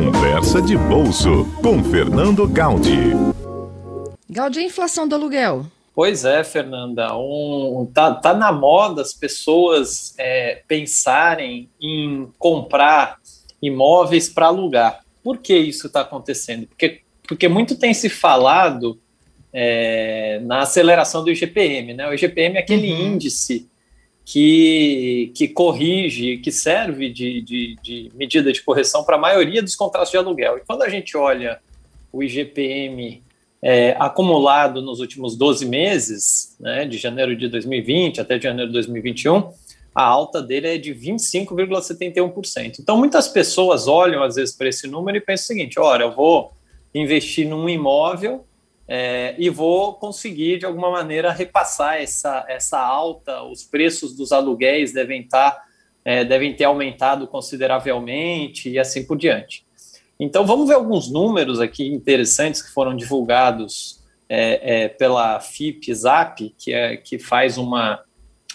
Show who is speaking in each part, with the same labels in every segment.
Speaker 1: Conversa de Bolso com Fernando Gaudi.
Speaker 2: Gaudi, a inflação do aluguel?
Speaker 3: Pois é, Fernanda. Um, tá, tá na moda as pessoas é, pensarem em comprar imóveis para alugar. Por que isso está acontecendo? Porque, porque muito tem se falado é, na aceleração do IGPM. Né? O IGPM é aquele uhum. índice que, que corrige, que serve de, de, de medida de correção para a maioria dos contratos de aluguel. E quando a gente olha o IGPM é, acumulado nos últimos 12 meses, né, de janeiro de 2020 até janeiro de 2021, a alta dele é de 25,71%. Então, muitas pessoas olham, às vezes, para esse número e pensam o seguinte: olha, eu vou investir num imóvel é, e vou conseguir, de alguma maneira, repassar essa, essa alta, os preços dos aluguéis devem, estar, tá, é, devem ter aumentado consideravelmente e assim por diante. Então, vamos ver alguns números aqui interessantes que foram divulgados é, é pela FIP-ZAP, que, é, que faz uma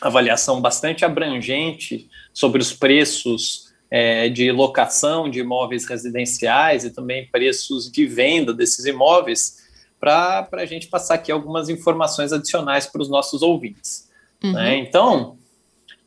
Speaker 3: avaliação bastante abrangente sobre os preços é, de locação de imóveis residenciais e também preços de venda desses imóveis para a gente passar aqui algumas informações adicionais para os nossos ouvintes. Uhum. Né? Então,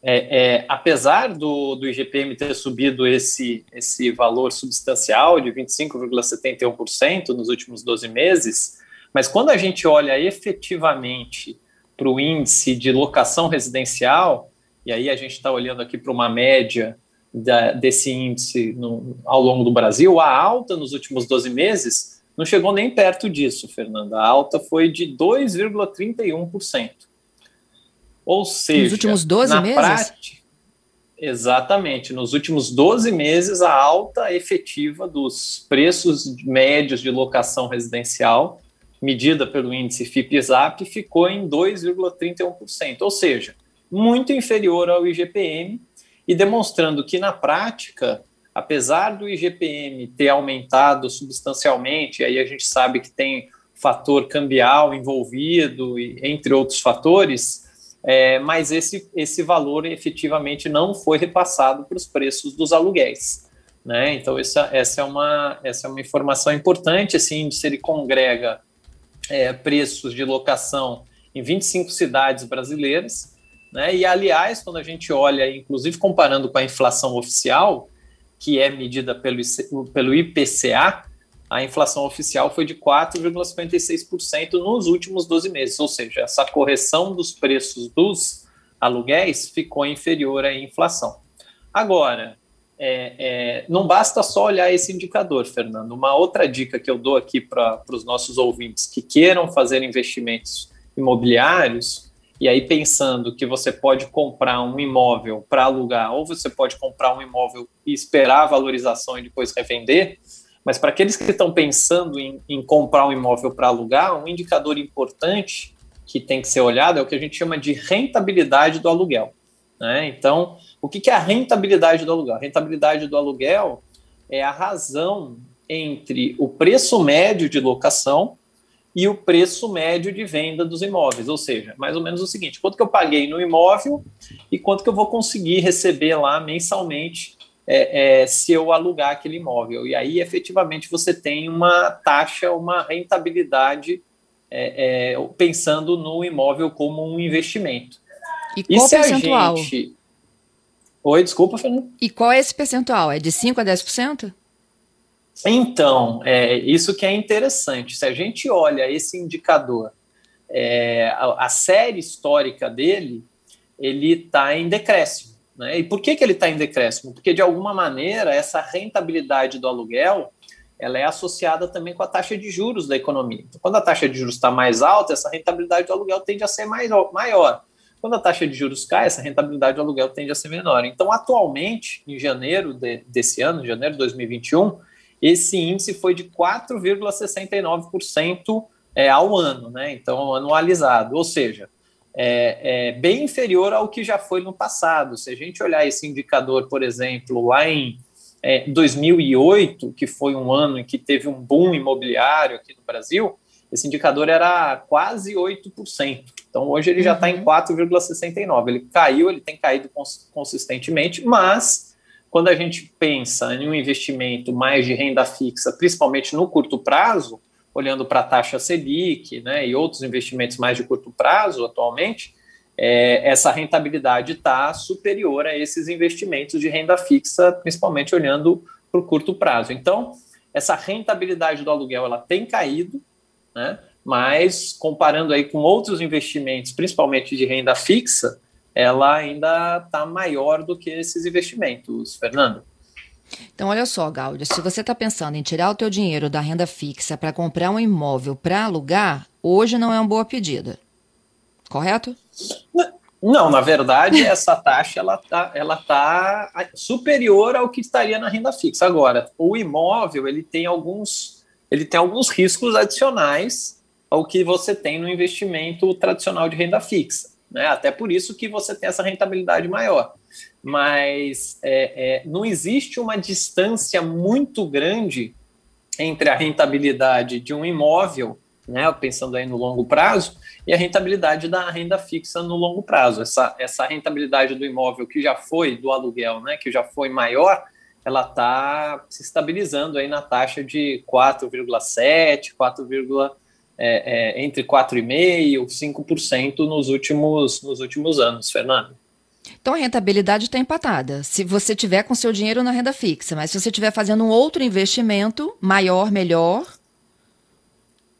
Speaker 3: é, é, apesar do, do IGPM ter subido esse, esse valor substancial de 25,71% nos últimos 12 meses, mas quando a gente olha efetivamente para o índice de locação residencial, e aí a gente está olhando aqui para uma média da, desse índice no, ao longo do Brasil, a alta nos últimos 12 meses não chegou nem perto disso, Fernanda. A alta foi de 2,31%. Ou seja,
Speaker 2: nos últimos 12
Speaker 3: na
Speaker 2: meses?
Speaker 3: Prática, exatamente. Nos últimos 12 meses, a alta efetiva dos preços médios de locação residencial, medida pelo índice FIPZAP, ficou em 2,31%. Ou seja, muito inferior ao IGPM e demonstrando que, na prática, apesar do IGPM ter aumentado substancialmente, aí a gente sabe que tem fator cambial envolvido, entre outros fatores, é, mas esse, esse valor efetivamente não foi repassado para os preços dos aluguéis. Né? Então, essa, essa, é uma, essa é uma informação importante. Esse índice ele congrega é, preços de locação em 25 cidades brasileiras. Né? E, aliás, quando a gente olha, inclusive comparando com a inflação oficial, que é medida pelo, pelo IPCA, a inflação oficial foi de 4,56% nos últimos 12 meses, ou seja, essa correção dos preços dos aluguéis ficou inferior à inflação. Agora, é, é, não basta só olhar esse indicador, Fernando. Uma outra dica que eu dou aqui para os nossos ouvintes que queiram fazer investimentos imobiliários e aí, pensando que você pode comprar um imóvel para alugar, ou você pode comprar um imóvel e esperar a valorização e depois revender, mas para aqueles que estão pensando em, em comprar um imóvel para alugar, um indicador importante que tem que ser olhado é o que a gente chama de rentabilidade do aluguel. Né? Então, o que é a rentabilidade do aluguel? A rentabilidade do aluguel é a razão entre o preço médio de locação e o preço médio de venda dos imóveis, ou seja, mais ou menos o seguinte: quanto que eu paguei no imóvel e quanto que eu vou conseguir receber lá mensalmente é, é, se eu alugar aquele imóvel. E aí, efetivamente, você tem uma taxa, uma rentabilidade é, é pensando no imóvel como um investimento.
Speaker 2: E qual e percentual?
Speaker 3: Gente... Oi, desculpa, Fernando.
Speaker 2: E qual é esse percentual? É de 5% a 10%?
Speaker 3: Então, é, isso que é interessante. Se a gente olha esse indicador, é, a, a, série histórica dele, ele está em decréscimo. Né? E por que, que ele está em decréscimo? Porque, de alguma maneira, essa rentabilidade do aluguel ela é associada também com a taxa de juros da economia. Então, quando a taxa de juros está mais alta, essa rentabilidade do aluguel tende a ser maior. maior. Quando a taxa de juros cai, essa rentabilidade do aluguel tende a ser menor. Então, atualmente, em janeiro de, desse ano, janeiro de 2021, esse índice foi de 4,69% é, ao ano, né? Então, anualizado, ou seja, é, é, bem inferior ao que já foi no passado. Se a gente olhar esse indicador, por exemplo, lá em é, 2008, que foi um ano em que teve um boom imobiliário aqui no Brasil, esse indicador era quase 8%. Então, hoje ele já está em 4,69%. Uhum. Ele caiu, ele tem caído consistentemente, mas quando a gente pensa em um investimento mais de renda fixa, principalmente no curto prazo, olhando para a taxa Selic né, e outros investimentos mais de curto prazo atualmente, é, essa rentabilidade está superior a esses investimentos de renda fixa, principalmente olhando para o curto prazo. Então, essa rentabilidade do aluguel ela tem caído, né, mas comparando aí com outros investimentos, principalmente de renda fixa, ela ainda está maior do que esses investimentos, Fernando.
Speaker 2: Então, olha só, Gáudio, se você está pensando em tirar o teu dinheiro da renda fixa para comprar um imóvel para alugar, hoje não é uma boa pedida, correto?
Speaker 3: Não, na verdade, essa taxa ela tá, ela tá superior ao que estaria na renda fixa. Agora, o imóvel ele tem alguns, ele tem alguns riscos adicionais ao que você tem no investimento tradicional de renda fixa. Né? Até por isso que você tem essa rentabilidade maior. Mas é, é, não existe uma distância muito grande entre a rentabilidade de um imóvel, né, pensando aí no longo prazo, e a rentabilidade da renda fixa no longo prazo. Essa, essa rentabilidade do imóvel que já foi, do aluguel, né, que já foi maior, ela está se estabilizando aí na taxa de 4,7, 4, é, é, entre 4,5% e 5% nos últimos, nos últimos anos, Fernando.
Speaker 2: Então a rentabilidade está empatada. Se você tiver com seu dinheiro na renda fixa, mas se você estiver fazendo um outro investimento maior, melhor.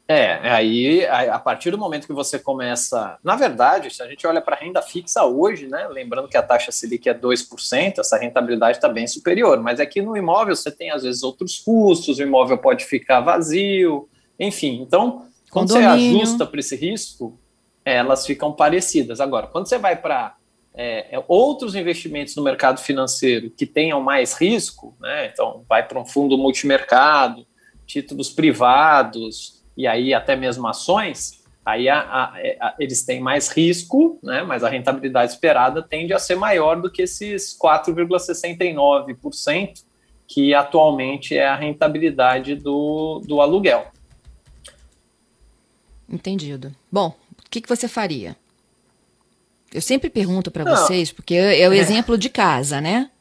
Speaker 3: É, aí a partir do momento que você começa. Na verdade, se a gente olha para a renda fixa hoje, né? Lembrando que a taxa Selic é 2%, essa rentabilidade está bem superior. Mas aqui no imóvel você tem, às vezes, outros custos, o imóvel pode ficar vazio, enfim. Então, quando você ajusta para esse risco, elas ficam parecidas. Agora, quando você vai para é, é, outros investimentos no mercado financeiro que tenham mais risco, né? então vai para um fundo multimercado, títulos privados e aí até mesmo ações, aí a, a, a, eles têm mais risco, né? mas a rentabilidade esperada tende a ser maior do que esses 4,69% que atualmente é a rentabilidade do, do aluguel.
Speaker 2: Entendido. Bom, o que, que você faria? Eu sempre pergunto para vocês, porque é o é. exemplo de casa, né?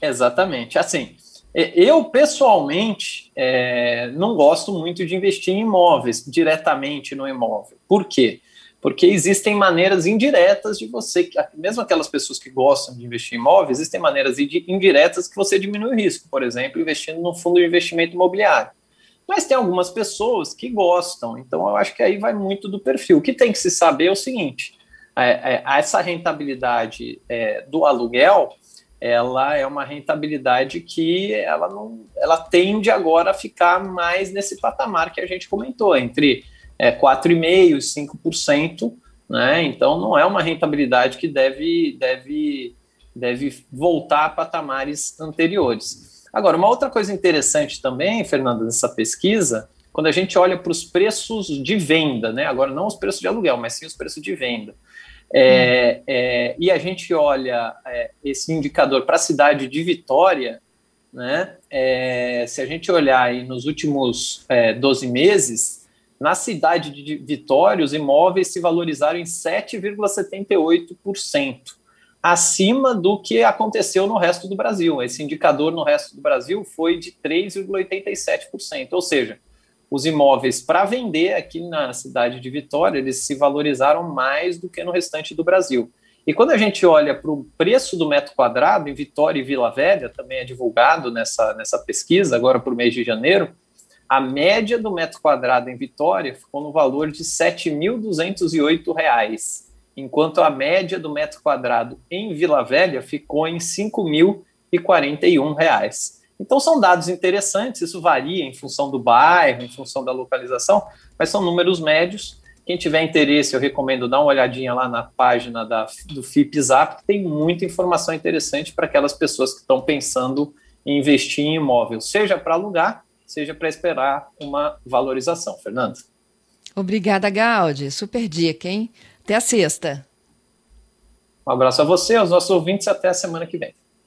Speaker 3: Exatamente. Assim, eu pessoalmente é, não gosto muito de investir em imóveis, diretamente no imóvel. Por quê? Porque existem maneiras indiretas de você, mesmo aquelas pessoas que gostam de investir em imóveis, existem maneiras indiretas que você diminui o risco. Por exemplo, investindo no fundo de investimento imobiliário. Mas tem algumas pessoas que gostam, então eu acho que aí vai muito do perfil. O que tem que se saber é o seguinte: é, é, essa rentabilidade é, do aluguel, ela é uma rentabilidade que ela não, ela tende agora a ficar mais nesse patamar que a gente comentou, entre é, 4,5% e 5%, né? Então não é uma rentabilidade que deve, deve, deve voltar a patamares anteriores. Agora, uma outra coisa interessante também, Fernando, nessa pesquisa, quando a gente olha para os preços de venda, né? Agora não os preços de aluguel, mas sim os preços de venda. É, hum. é, e a gente olha é, esse indicador para a cidade de Vitória, né? É, se a gente olhar aí nos últimos 12 é, meses, na cidade de Vitória, os imóveis se valorizaram em 7,78% acima do que aconteceu no resto do Brasil. Esse indicador no resto do Brasil foi de 3,87%, ou seja, os imóveis para vender aqui na cidade de Vitória, eles se valorizaram mais do que no restante do Brasil. E quando a gente olha para o preço do metro quadrado em Vitória e Vila Velha, também é divulgado nessa, nessa pesquisa, agora para o mês de janeiro, a média do metro quadrado em Vitória ficou no valor de R$ 7.208 enquanto a média do metro quadrado em Vila Velha ficou em R$ 5.041. Então são dados interessantes, isso varia em função do bairro, em função da localização, mas são números médios. Quem tiver interesse, eu recomendo dar uma olhadinha lá na página da, do FIPZAP, que tem muita informação interessante para aquelas pessoas que estão pensando em investir em imóvel, seja para alugar, seja para esperar uma valorização. Fernando.
Speaker 2: Obrigada, Gaudi. Super dica, hein? Até a sexta.
Speaker 3: Um abraço a você, aos nossos ouvintes, até a semana que vem.